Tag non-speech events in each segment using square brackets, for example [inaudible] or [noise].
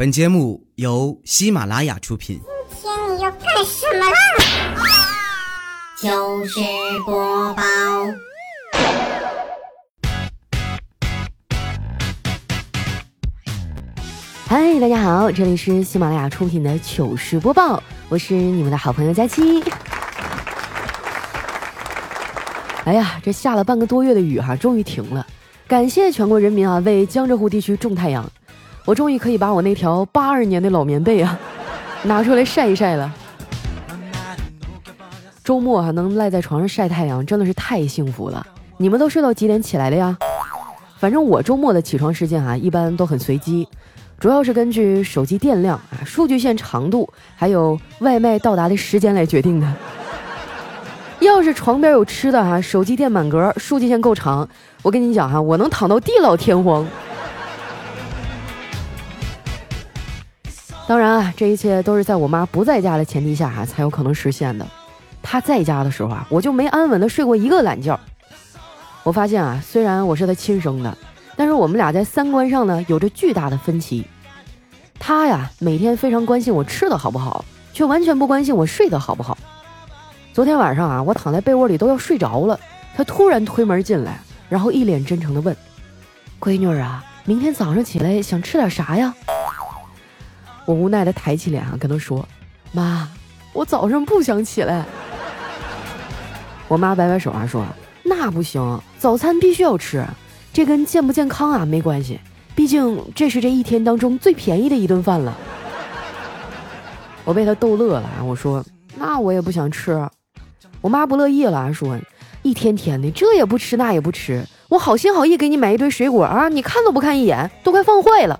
本节目由喜马拉雅出品。今天你要干什么啦？糗事播报，嗨，大家好，这里是喜马拉雅出品的糗事播报，我是你们的好朋友佳期。哎呀，这下了半个多月的雨哈，终于停了，感谢全国人民啊，为江浙沪地区种太阳，我终于可以把我那条八二年的老棉被啊拿出来晒一晒了。周末还能赖在床上晒太阳，真的是太幸福了。你们都睡到几点起来的呀？反正我周末的起床时间啊，一般都很随机，主要是根据手机电量啊、数据线长度，还有外卖到达的时间来决定的。要是床边有吃的哈，手机电满格，数据线够长，我跟你讲哈，我能躺到地老天荒。当然啊，这一切都是在我妈不在家的前提下啊，才有可能实现的。她在家的时候啊，我就没安稳的睡过一个懒觉。我发现啊，虽然我是她亲生的，但是我们俩在三观上呢有着巨大的分歧。她呀，每天非常关心我吃的好不好，却完全不关心我睡得好不好。昨天晚上啊，我躺在被窝里都要睡着了，她突然推门进来，然后一脸真诚地问：“闺女啊，明天早上起来想吃点啥呀？”我无奈的抬起脸啊，跟他说：“妈，我早上不想起来。”我妈摆摆手啊，说：“那不行，早餐必须要吃，这跟健不健康啊没关系，毕竟这是这一天当中最便宜的一顿饭了。”我被他逗乐了，我说：“那我也不想吃。”我妈不乐意了，说：“一天天的，这也不吃，那也不吃，我好心好意给你买一堆水果啊，你看都不看一眼，都快放坏了。”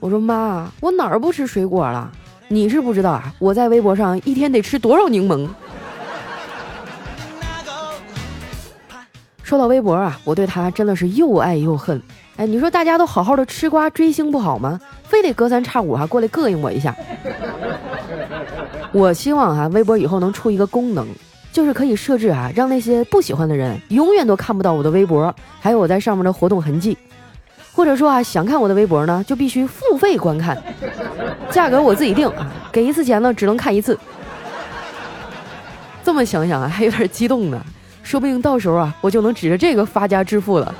我说：“妈，我哪儿不吃水果了？你是不知道啊，我在微博上一天得吃多少柠檬。”说到微博啊，我对他真的是又爱又恨。哎，你说大家都好好的吃瓜追星不好吗？非得隔三差五哈过来膈应我一下。我希望哈微博以后能出一个功能，就是可以设置啊，让那些不喜欢的人永远都看不到我的微博，还有我在上面的活动痕迹。或者说啊，想看我的微博呢，就必须付费观看，价格我自己定啊，给一次钱呢只能看一次。这么想想啊，还有点激动呢。说不定到时候啊，我就能指着这个发家致富了。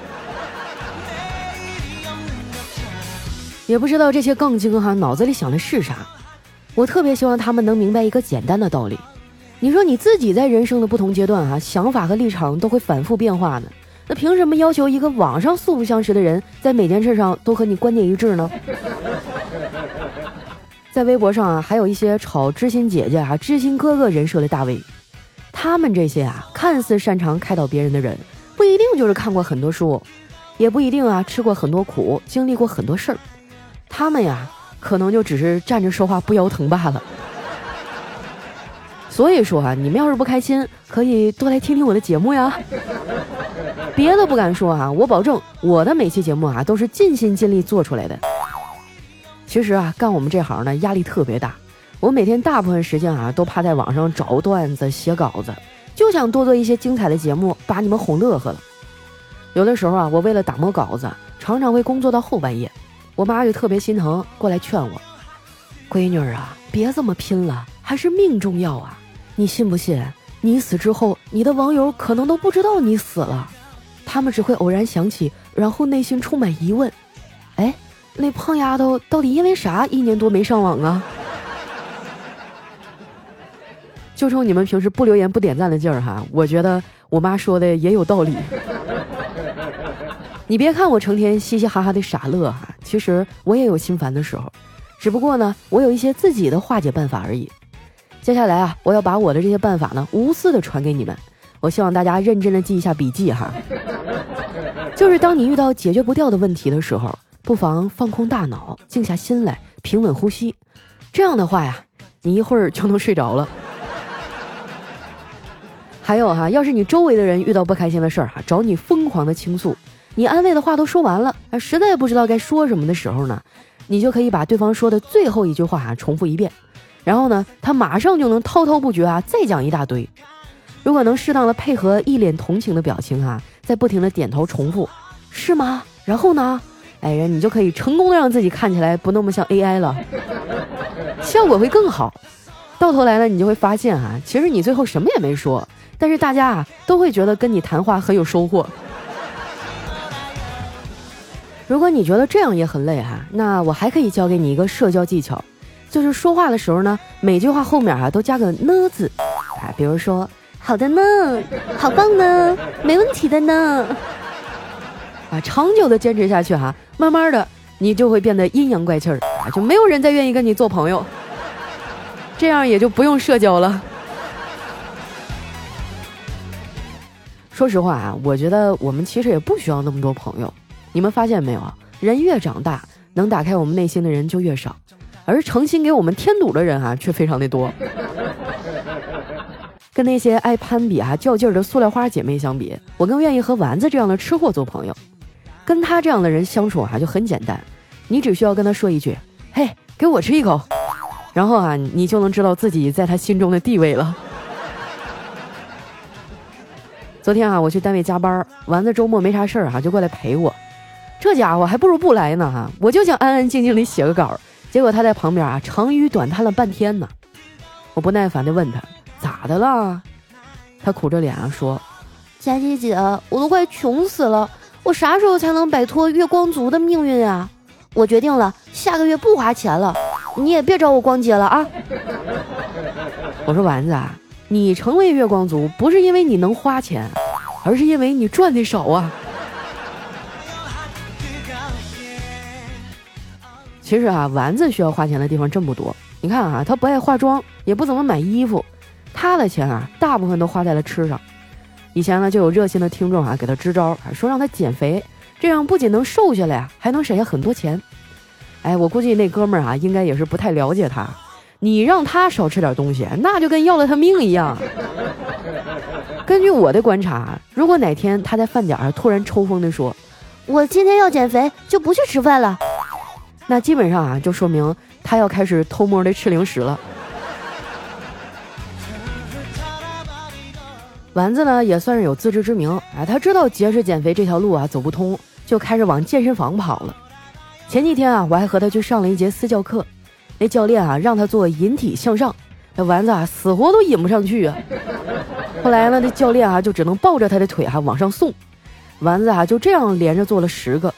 也不知道这些杠精哈脑子里想的是啥。我特别希望他们能明白一个简单的道理：你说你自己在人生的不同阶段哈，想法和立场都会反复变化呢，那凭什么要求一个网上素不相识的人在每件事上都和你观点一致呢？[laughs] 在微博上啊，还有一些炒知心姐姐啊、知心哥哥人设的大 V。他们这些啊，看似擅长开导别人的人，不一定就是看过很多书，也不一定啊吃过很多苦，经历过很多事儿。他们呀，可能就只是站着说话不腰疼罢了。所以说啊，你们要是不开心，可以多来听听我的节目呀。别的不敢说啊，我保证我的每期节目啊都是尽心尽力做出来的。其实啊，干我们这行呢，压力特别大。我每天大部分时间啊，都趴在网上找段子、写稿子，就想多做一些精彩的节目，把你们哄乐呵了。有的时候啊，我为了打磨稿子，常常会工作到后半夜，我妈就特别心疼，过来劝我：“闺女啊，别这么拼了，还是命重要啊！你信不信？你死之后，你的网友可能都不知道你死了，他们只会偶然想起，然后内心充满疑问：哎，那胖丫头到底因为啥一年多没上网啊？” [laughs] 就冲你们平时不留言不点赞的劲儿哈，我觉得我妈说的也有道理。[laughs] 你别看我成天嘻嘻哈哈的傻乐哈，其实我也有心烦的时候，只不过呢，我有一些自己的化解办法而已。接下来啊，我要把我的这些办法呢，无私的传给你们。我希望大家认真的记一下笔记哈。就是当你遇到解决不掉的问题的时候，不妨放空大脑，静下心来，平稳呼吸。这样的话呀，你一会儿就能睡着了。还有哈，要是你周围的人遇到不开心的事儿哈，找你疯狂的倾诉，你安慰的话都说完了，啊，实在不知道该说什么的时候呢，你就可以把对方说的最后一句话啊重复一遍，然后呢，他马上就能滔滔不绝啊再讲一大堆。如果能适当的配合一脸同情的表情哈，在不停的点头重复，是吗？然后呢？哎，你就可以成功的让自己看起来不那么像 AI 了，[laughs] 效果会更好。到头来呢，你就会发现啊，其实你最后什么也没说，但是大家啊都会觉得跟你谈话很有收获。如果你觉得这样也很累哈，那我还可以教给你一个社交技巧，就是说话的时候呢，每句话后面啊都加个呢字，啊，比如说好的呢，好棒呢，没问题的呢，啊，长久的坚持下去哈，慢慢的你就会变得阴阳怪气儿啊，就没有人再愿意跟你做朋友，这样也就不用社交了。说实话啊，我觉得我们其实也不需要那么多朋友。你们发现没有啊？人越长大，能打开我们内心的人就越少，而诚心给我们添堵的人啊，却非常的多。跟那些爱攀比啊、较劲儿的塑料花姐妹相比，我更愿意和丸子这样的吃货做朋友。跟他这样的人相处啊，就很简单，你只需要跟他说一句：“嘿，给我吃一口。”然后啊，你就能知道自己在他心中的地位了。昨天啊，我去单位加班，丸子周末没啥事儿啊，就过来陪我。这家伙还不如不来呢哈！我就想安安静静的写个稿，结果他在旁边啊长吁短叹了半天呢。我不耐烦的问他咋的了？他苦着脸啊说：“佳琪姐，我都快穷死了，我啥时候才能摆脱月光族的命运啊？我决定了，下个月不花钱了，你也别找我逛街了啊！” [laughs] 我说丸子啊，你成为月光族不是因为你能花钱，而是因为你赚的少啊。其实啊，丸子需要花钱的地方真不多。你看啊，他不爱化妆，也不怎么买衣服，他的钱啊，大部分都花在了吃上。以前呢，就有热心的听众啊，给他支招，说让他减肥，这样不仅能瘦下来呀，还能省下很多钱。哎，我估计那哥们儿啊，应该也是不太了解他。你让他少吃点东西，那就跟要了他命一样。根据我的观察，如果哪天他在饭点儿突然抽风的说：“我今天要减肥，就不去吃饭了。”那基本上啊，就说明他要开始偷摸的吃零食了。丸子呢，也算是有自知之明啊，他知道节食减肥这条路啊走不通，就开始往健身房跑了。前几天啊，我还和他去上了一节私教课，那教练啊让他做引体向上，那丸子啊死活都引不上去啊。后来呢，那教练啊就只能抱着他的腿哈往上送，丸子啊就这样连着做了十个。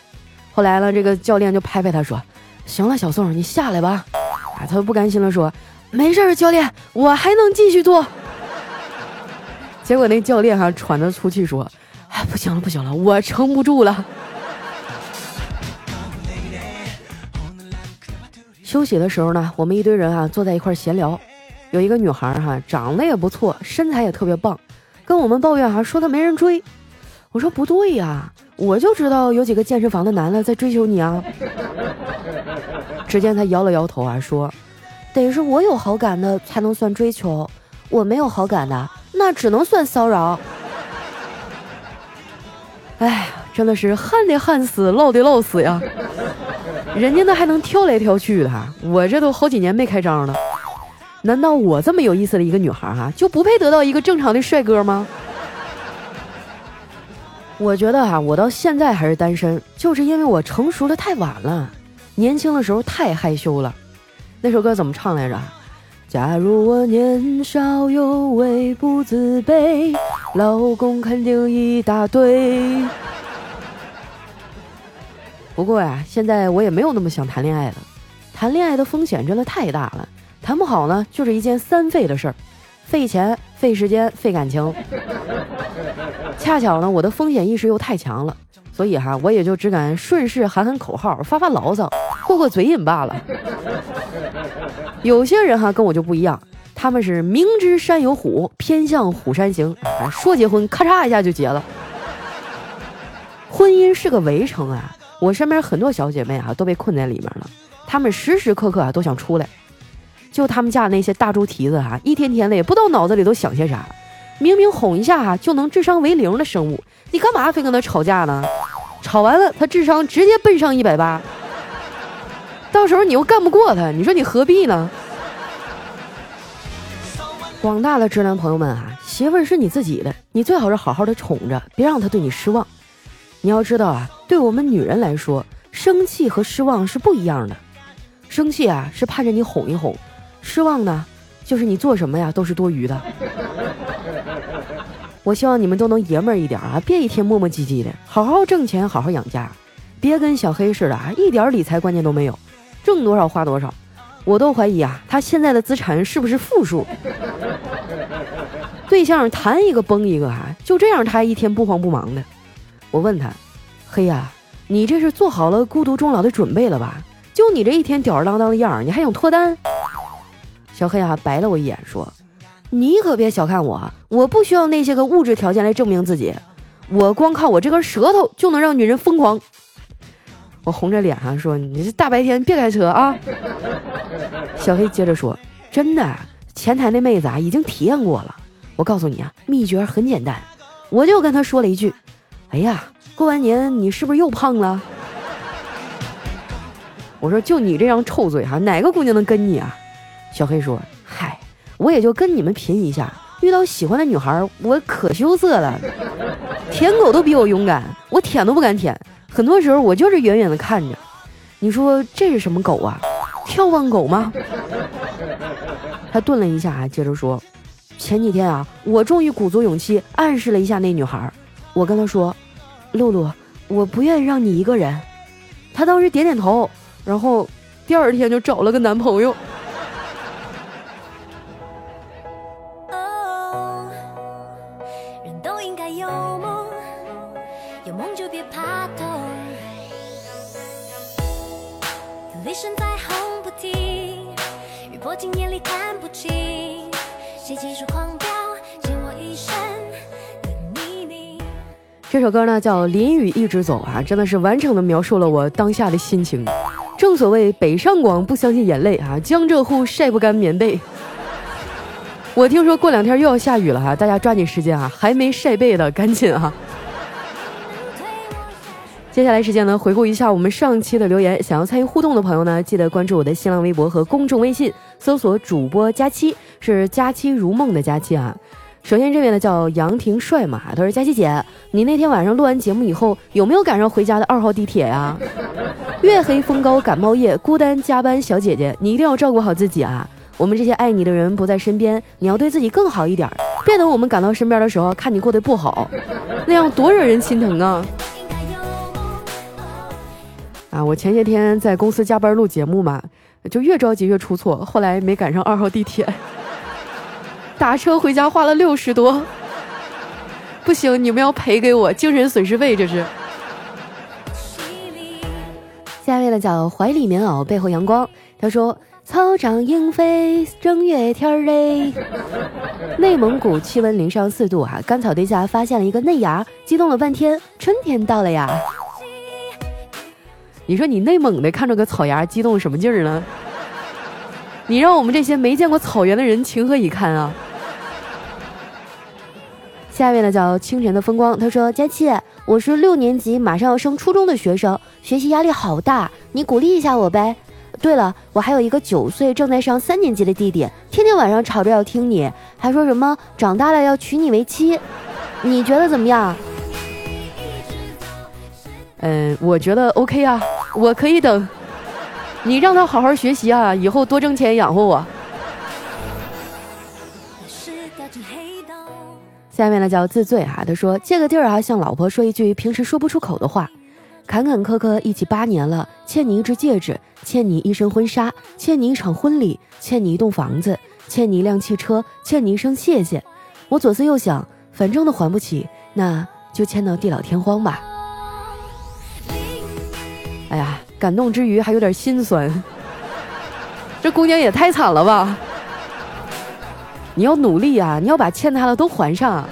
后来呢，这个教练就拍拍他说。行了，小宋，你下来吧。啊，他不甘心了，说：“没事，教练，我还能继续做。”结果那教练哈喘着粗气说：“哎，不行了，不行了，我撑不住了。”休息的时候呢，我们一堆人啊坐在一块闲聊，有一个女孩哈长得也不错，身材也特别棒，跟我们抱怨哈说她没人追。我说不对呀，我就知道有几个健身房的男的在追求你啊。只见他摇了摇头啊，说：“得是我有好感的才能算追求，我没有好感的那只能算骚扰。”哎，真的是旱的旱死，涝的涝死呀！人家那还能挑来挑去的，我这都好几年没开张了。难道我这么有意思的一个女孩哈，就不配得到一个正常的帅哥吗？我觉得哈，我到现在还是单身，就是因为我成熟的太晚了，年轻的时候太害羞了。那首歌怎么唱来着？假如我年少有为不自卑，老公肯定一大堆。不过呀，现在我也没有那么想谈恋爱了，谈恋爱的风险真的太大了，谈不好呢，就是一件三费的事儿，费钱、费时间、费感情。恰巧呢，我的风险意识又太强了，所以哈，我也就只敢顺势喊喊口号，发发牢骚，过过嘴瘾罢了。有些人哈跟我就不一样，他们是明知山有虎，偏向虎山行，啊说结婚咔嚓一下就结了。婚姻是个围城啊，我身边很多小姐妹啊都被困在里面了，她们时时刻刻啊都想出来，就他们家那些大猪蹄子哈，一天天的也不知道脑子里都想些啥。明明哄一下就能智商为零的生物，你干嘛非跟他吵架呢？吵完了他智商直接奔上一百八，到时候你又干不过他，你说你何必呢？广大的直男朋友们啊，媳妇儿是你自己的，你最好是好好的宠着，别让她对你失望。你要知道啊，对我们女人来说，生气和失望是不一样的。生气啊，是盼着你哄一哄；失望呢，就是你做什么呀都是多余的。我希望你们都能爷们儿一点啊，别一天磨磨唧唧的，好好挣钱，好好养家，别跟小黑似的啊，一点理财观念都没有，挣多少花多少。我都怀疑啊，他现在的资产是不是负数？[laughs] 对象谈一个崩一个啊，就这样他还一天不慌不忙的。我问他，黑呀，你这是做好了孤独终老的准备了吧？就你这一天吊儿郎当的样儿，你还想脱单？小黑啊，白了我一眼说：“你可别小看我，我不需要那些个物质条件来证明自己，我光靠我这根舌头就能让女人疯狂。”我红着脸啊说：“你这大白天别开车啊！”小黑接着说：“真的，前台那妹子啊已经体验过了。我告诉你啊，秘诀很简单，我就跟她说了一句：‘哎呀，过完年你是不是又胖了？’”我说就你这张臭嘴哈，哪个姑娘能跟你啊？小黑说：“，我也就跟你们拼一下，遇到喜欢的女孩，我可羞涩了。舔狗都比我勇敢，我舔都不敢舔。很多时候我就是远远的看着。你说这是什么狗啊？眺望狗吗？”他顿了一下，接着说：“前几天啊，我终于鼓足勇气暗示了一下那女孩，我跟她说，露露，我不愿意让你一个人。她当时点点头。”然后第二天就找了个男朋友。这首歌呢叫《淋雨一直走》啊，真的是完整的描述了我当下的心情。正所谓北上广不相信眼泪啊，江浙沪晒不干棉被。我听说过两天又要下雨了哈，大家抓紧时间啊，还没晒被的赶紧啊。接下来时间呢，回顾一下我们上期的留言，想要参与互动的朋友呢，记得关注我的新浪微博和公众微信，搜索主播佳期，是佳期如梦的佳期啊。首先这位呢叫杨廷帅嘛，他说佳琪姐，你那天晚上录完节目以后有没有赶上回家的二号地铁呀？[laughs] 月黑风高感冒夜，孤单加班小姐姐，你一定要照顾好自己啊！我们这些爱你的人不在身边，你要对自己更好一点，别等我们赶到身边的时候看你过得不好，那样多惹人心疼啊！啊，我前些天在公司加班录节目嘛，就越着急越出错，后来没赶上二号地铁。打车回家花了六十多，不行，你们要赔给我精神损失费，这是。下一位呢叫怀里棉袄背后阳光，他说草长莺飞正月天嘞，内蒙古气温零上四度啊，干草堆下发现了一个嫩芽，激动了半天，春天到了呀。你说你内蒙的看着个草芽激动什么劲儿呢？你让我们这些没见过草原的人情何以堪啊？下面呢叫清晨的风光，他说：“佳琪，我是六年级，马上要升初中的学生，学习压力好大，你鼓励一下我呗。对了，我还有一个九岁正在上三年级的弟弟，天天晚上吵着要听你，还说什么长大了要娶你为妻，你觉得怎么样？嗯，我觉得 OK 啊，我可以等，你让他好好学习啊，以后多挣钱养活我。”下面呢叫自醉哈，他说借个地儿啊，向老婆说一句平时说不出口的话，坎坎坷坷一起八年了，欠你一只戒指，欠你一身婚纱，欠你一场婚礼，欠你一栋房子，欠你一辆汽车，欠你一声谢谢。我左思右想，反正都还不起，那就欠到地老天荒吧。[laughs] 哎呀，感动之余还有点心酸，[laughs] 这姑娘也太惨了吧。你要努力啊！你要把欠他的都还上。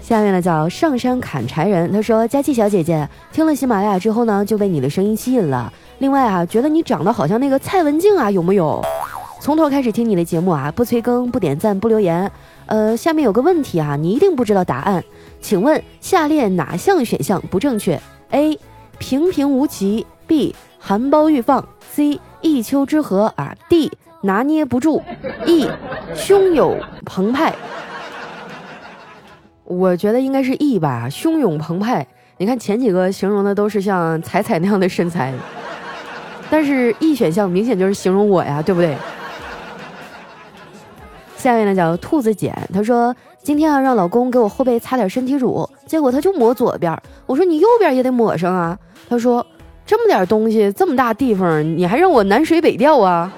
下面呢叫上山砍柴人，他说：“佳琪小姐姐，听了喜马拉雅之后呢，就被你的声音吸引了。另外啊，觉得你长得好像那个蔡文静啊，有木有？从头开始听你的节目啊，不催更，不点赞，不留言。呃，下面有个问题啊，你一定不知道答案，请问下列哪项选项不正确？A. 平平无奇。B. 含苞欲放。C 一丘之貉啊，D 拿捏不住，E 胸有澎湃。我觉得应该是 E 吧，汹涌澎湃。你看前几个形容的都是像彩彩那样的身材，但是 E 选项明显就是形容我呀，对不对？下面呢叫兔子简，她说今天啊让老公给我后背擦点身体乳，结果他就抹左边，我说你右边也得抹上啊，他说这么点东西这么大地方，你还让我南水北调啊？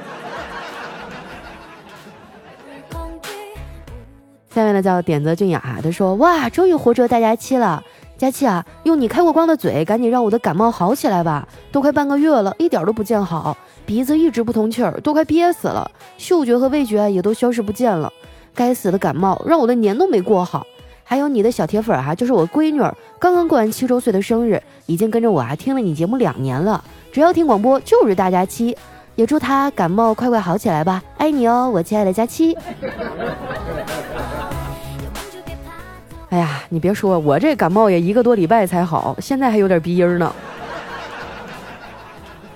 下面呢叫点泽俊雅，他说：“哇，终于活捉大家期了，佳期啊，用你开过光的嘴，赶紧让我的感冒好起来吧！都快半个月了，一点都不见好，鼻子一直不通气儿，都快憋死了，嗅觉和味觉也都消失不见了。该死的感冒，让我的年都没过好。还有你的小铁粉哈，就是我闺女，刚刚过完七周岁的生日，已经跟着我啊听了你节目两年了，只要听广播就是大家期，也祝她感冒快快好起来吧，爱你哦，我亲爱的佳期。[laughs] ”哎呀，你别说，我这感冒也一个多礼拜才好，现在还有点鼻音呢。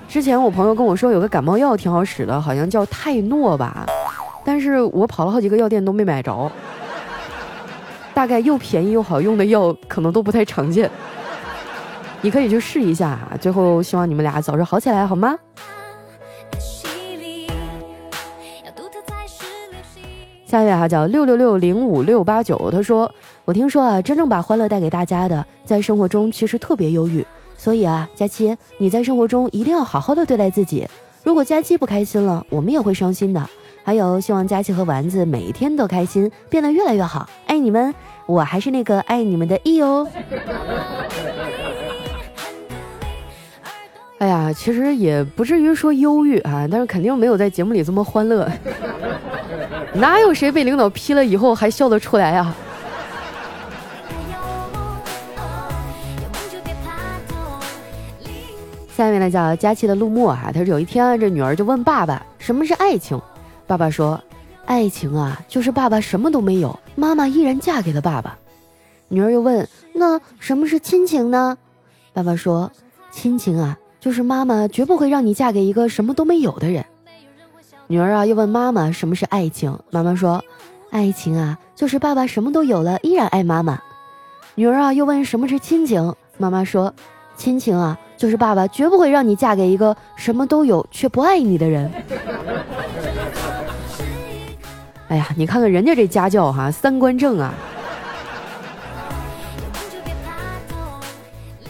之前我朋友跟我说有个感冒药挺好使的，好像叫泰诺吧，但是我跑了好几个药店都没买着。大概又便宜又好用的药可能都不太常见，你可以去试一下啊。最后希望你们俩早日好起来，好吗？下一位哈叫六六六零五六八九，他说。我听说啊，真正把欢乐带给大家的，在生活中其实特别忧郁。所以啊，佳期，你在生活中一定要好好的对待自己。如果佳期不开心了，我们也会伤心的。还有，希望佳琪和丸子每一天都开心，变得越来越好。爱你们，我还是那个爱你们的 E 哦。哎呀，其实也不至于说忧郁啊，但是肯定没有在节目里这么欢乐。[laughs] 哪有谁被领导批了以后还笑得出来啊？下面呢叫佳琪的陆墨啊，他说有一天这女儿就问爸爸什么是爱情，爸爸说，爱情啊就是爸爸什么都没有，妈妈依然嫁给了爸爸。女儿又问，那什么是亲情呢？爸爸说，亲情啊就是妈妈绝不会让你嫁给一个什么都没有的人。女儿啊又问妈妈什么是爱情，妈妈说，爱情啊就是爸爸什么都有了依然爱妈妈。女儿啊又问什么是亲情，妈妈说，亲情啊。就是爸爸绝不会让你嫁给一个什么都有却不爱你的人。哎呀，你看看人家这家教哈，三观正啊。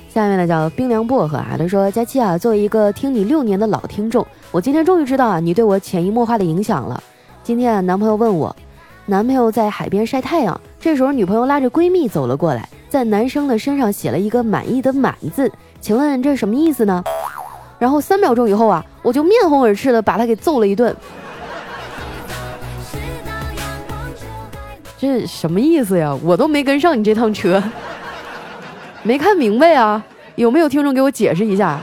下面呢叫冰凉薄荷啊，他说：佳期啊，作为一个听你六年的老听众，我今天终于知道啊，你对我潜移默化的影响了。今天啊，男朋友问我，男朋友在海边晒太阳，这时候女朋友拉着闺蜜走了过来，在男生的身上写了一个满意的满字。请问这是什么意思呢？然后三秒钟以后啊，我就面红耳赤的把他给揍了一顿。这什么意思呀？我都没跟上你这趟车，[laughs] 没看明白啊？有没有听众给我解释一下？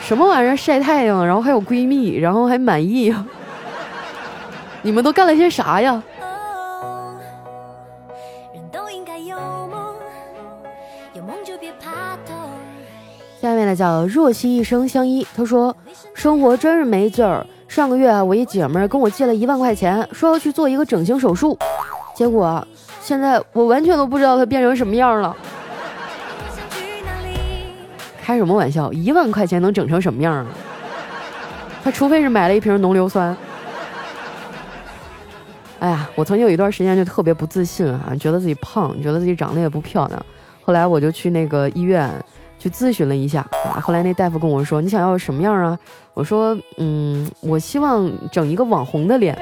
什么玩意儿晒太阳，然后还有闺蜜，然后还满意？[laughs] 你们都干了些啥呀？下面呢叫若惜一生相依，他说生活真是没劲儿。上个月啊，我一姐们儿跟我借了一万块钱，说要去做一个整形手术，结果现在我完全都不知道他变成什么样了。开什么玩笑？一万块钱能整成什么样啊？他除非是买了一瓶浓硫酸。哎呀，我曾经有一段时间就特别不自信啊，觉得自己胖，觉得自己长得也不漂亮。后来我就去那个医院。去咨询了一下，后来那大夫跟我说：“你想要什么样啊？”我说：“嗯，我希望整一个网红的脸，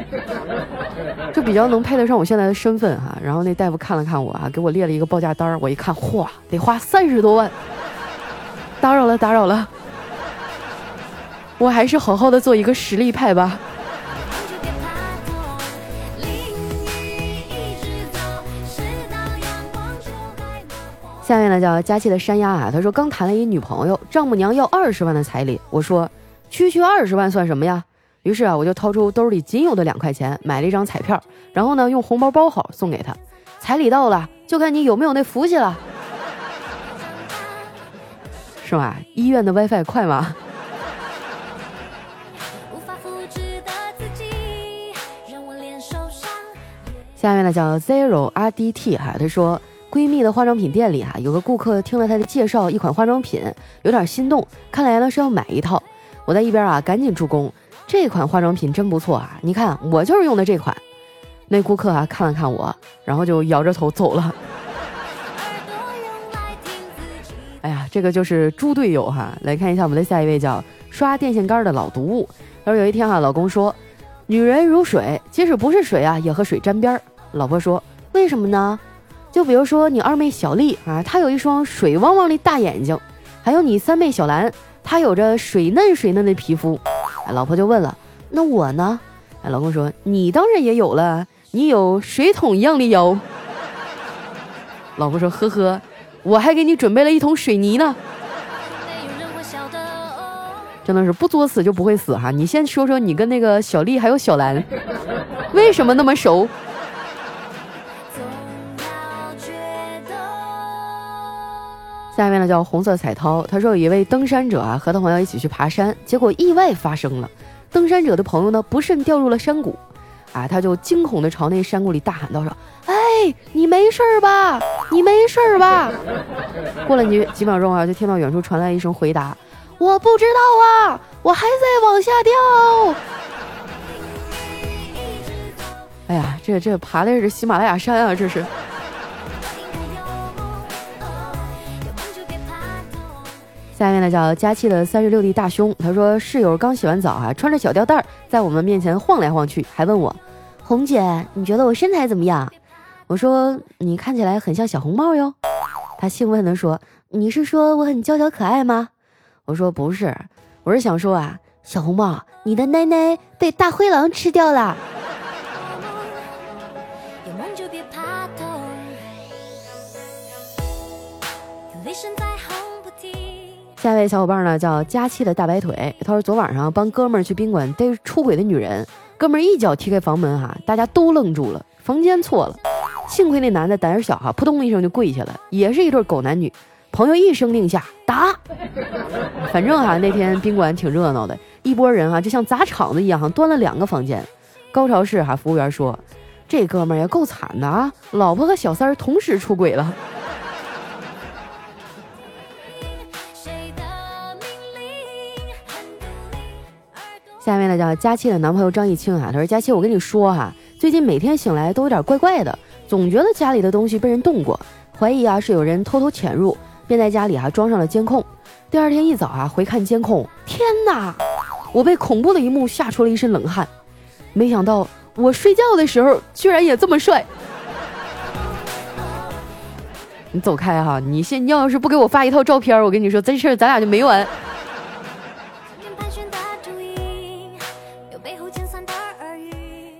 就比较能配得上我现在的身份哈。”然后那大夫看了看我啊，给我列了一个报价单我一看，嚯，得花三十多万。打扰了，打扰了，我还是好好的做一个实力派吧。下面呢叫佳期的山丫啊，他说刚谈了一女朋友，丈母娘要二十万的彩礼，我说区区二十万算什么呀？于是啊，我就掏出兜里仅有的两块钱买了一张彩票，然后呢用红包包好送给他。彩礼到了，就看你有没有那福气了，是吧？医院的 WiFi 快吗？下面呢叫 Zero RDT 哈，他说。闺蜜的化妆品店里啊，有个顾客听了她的介绍，一款化妆品有点心动，看来呢是要买一套。我在一边啊，赶紧助攻，这款化妆品真不错啊！你看，我就是用的这款。那顾客啊看了看我，然后就摇着头走了。哎呀，这个就是猪队友哈！来看一下我们的下一位，叫刷电线杆的老毒物。他说有一天啊，老公说，女人如水，即使不是水啊，也和水沾边儿。老婆说，为什么呢？就比如说你二妹小丽啊，她有一双水汪汪的大眼睛，还有你三妹小兰。她有着水嫩水嫩的皮肤，老婆就问了：“那我呢？”哎，老公说：“你当然也有了，你有水桶一样的腰。”老婆说：“呵呵，我还给你准备了一桶水泥呢。”真的是不作死就不会死哈！你先说说你跟那个小丽还有小兰，为什么那么熟？下面呢叫红色彩涛，他说有一位登山者啊和他朋友一起去爬山，结果意外发生了，登山者的朋友呢不慎掉入了山谷，啊他就惊恐的朝那山谷里大喊道说：“哎，你没事吧？你没事吧？”过了几几秒钟啊，就听到远处传来一声回答：“我不知道啊，我还在往下掉。”哎呀，这这爬的是喜马拉雅山啊，这是。下面呢叫佳期的三十六 D 大胸，他说室友刚洗完澡啊，穿着小吊带在我们面前晃来晃去，还问我，红姐，你觉得我身材怎么样？我说你看起来很像小红帽哟。他兴奋地说，你是说我很娇小可爱吗？我说不是，我是想说啊，小红帽，你的奶奶被大灰狼吃掉了。下一位小伙伴呢叫佳期的大白腿，他说昨晚上帮哥们儿去宾馆逮出轨的女人，哥们儿一脚踢开房门哈，大家都愣住了，房间错了，幸亏那男的胆儿小哈，扑通一声就跪下了，也是一对狗男女，朋友一声令下打，[laughs] 反正哈那天宾馆挺热闹的，一拨人哈就像砸场子一样哈，端了两个房间，高潮是哈服务员说，这哥们儿也够惨的啊，老婆和小三儿同时出轨了。下面呢叫佳期的男朋友张艺清啊，他说佳期，我跟你说哈，最近每天醒来都有点怪怪的，总觉得家里的东西被人动过，怀疑啊是有人偷偷潜入，便在家里啊装上了监控。第二天一早啊回看监控，天哪，我被恐怖的一幕吓出了一身冷汗，没想到我睡觉的时候居然也这么帅。你走开哈，你现你要是不给我发一套照片，我跟你说这事儿咱俩就没完。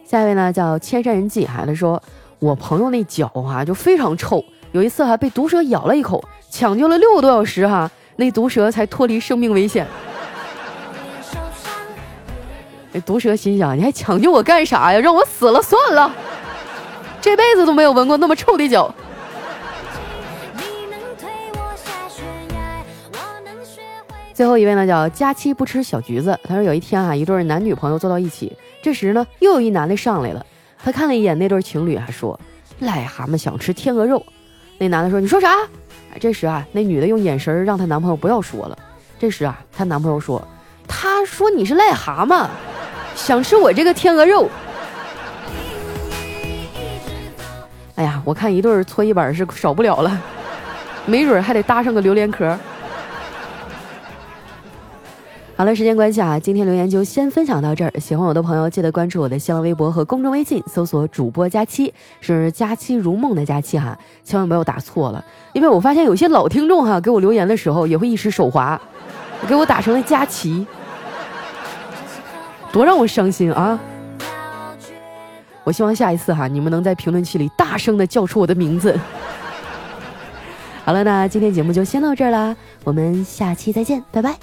下一位呢叫千山人迹，孩子说，我朋友那脚啊就非常臭，有一次还被毒蛇咬了一口，抢救了六个多小时哈，那毒蛇才脱离生命危险。[laughs] 那毒蛇心想，你还抢救我干啥呀？让我死了算了，这辈子都没有闻过那么臭的脚。最后一位呢叫佳期不吃小橘子，他说有一天啊，一对男女朋友坐到一起。这时呢，又有一男的上来了，他看了一眼那对情侣，还说：“癞蛤蟆想吃天鹅肉。”那男的说：“你说啥？”这时啊，那女的用眼神让她男朋友不要说了。这时啊，她男朋友说：“他说你是癞蛤蟆，想吃我这个天鹅肉。”哎呀，我看一对搓衣板是少不了了，没准还得搭上个榴莲壳。好了，时间关系啊，今天留言就先分享到这儿。喜欢我的朋友，记得关注我的新浪微博和公众微信，搜索主播佳期，是佳期如梦的佳期哈，千万不要打错了，因为我发现有些老听众哈，给我留言的时候也会一时手滑，给我打成了佳琪，多让我伤心啊！我希望下一次哈，你们能在评论区里大声的叫出我的名字。好了，那今天节目就先到这儿啦，我们下期再见，拜拜。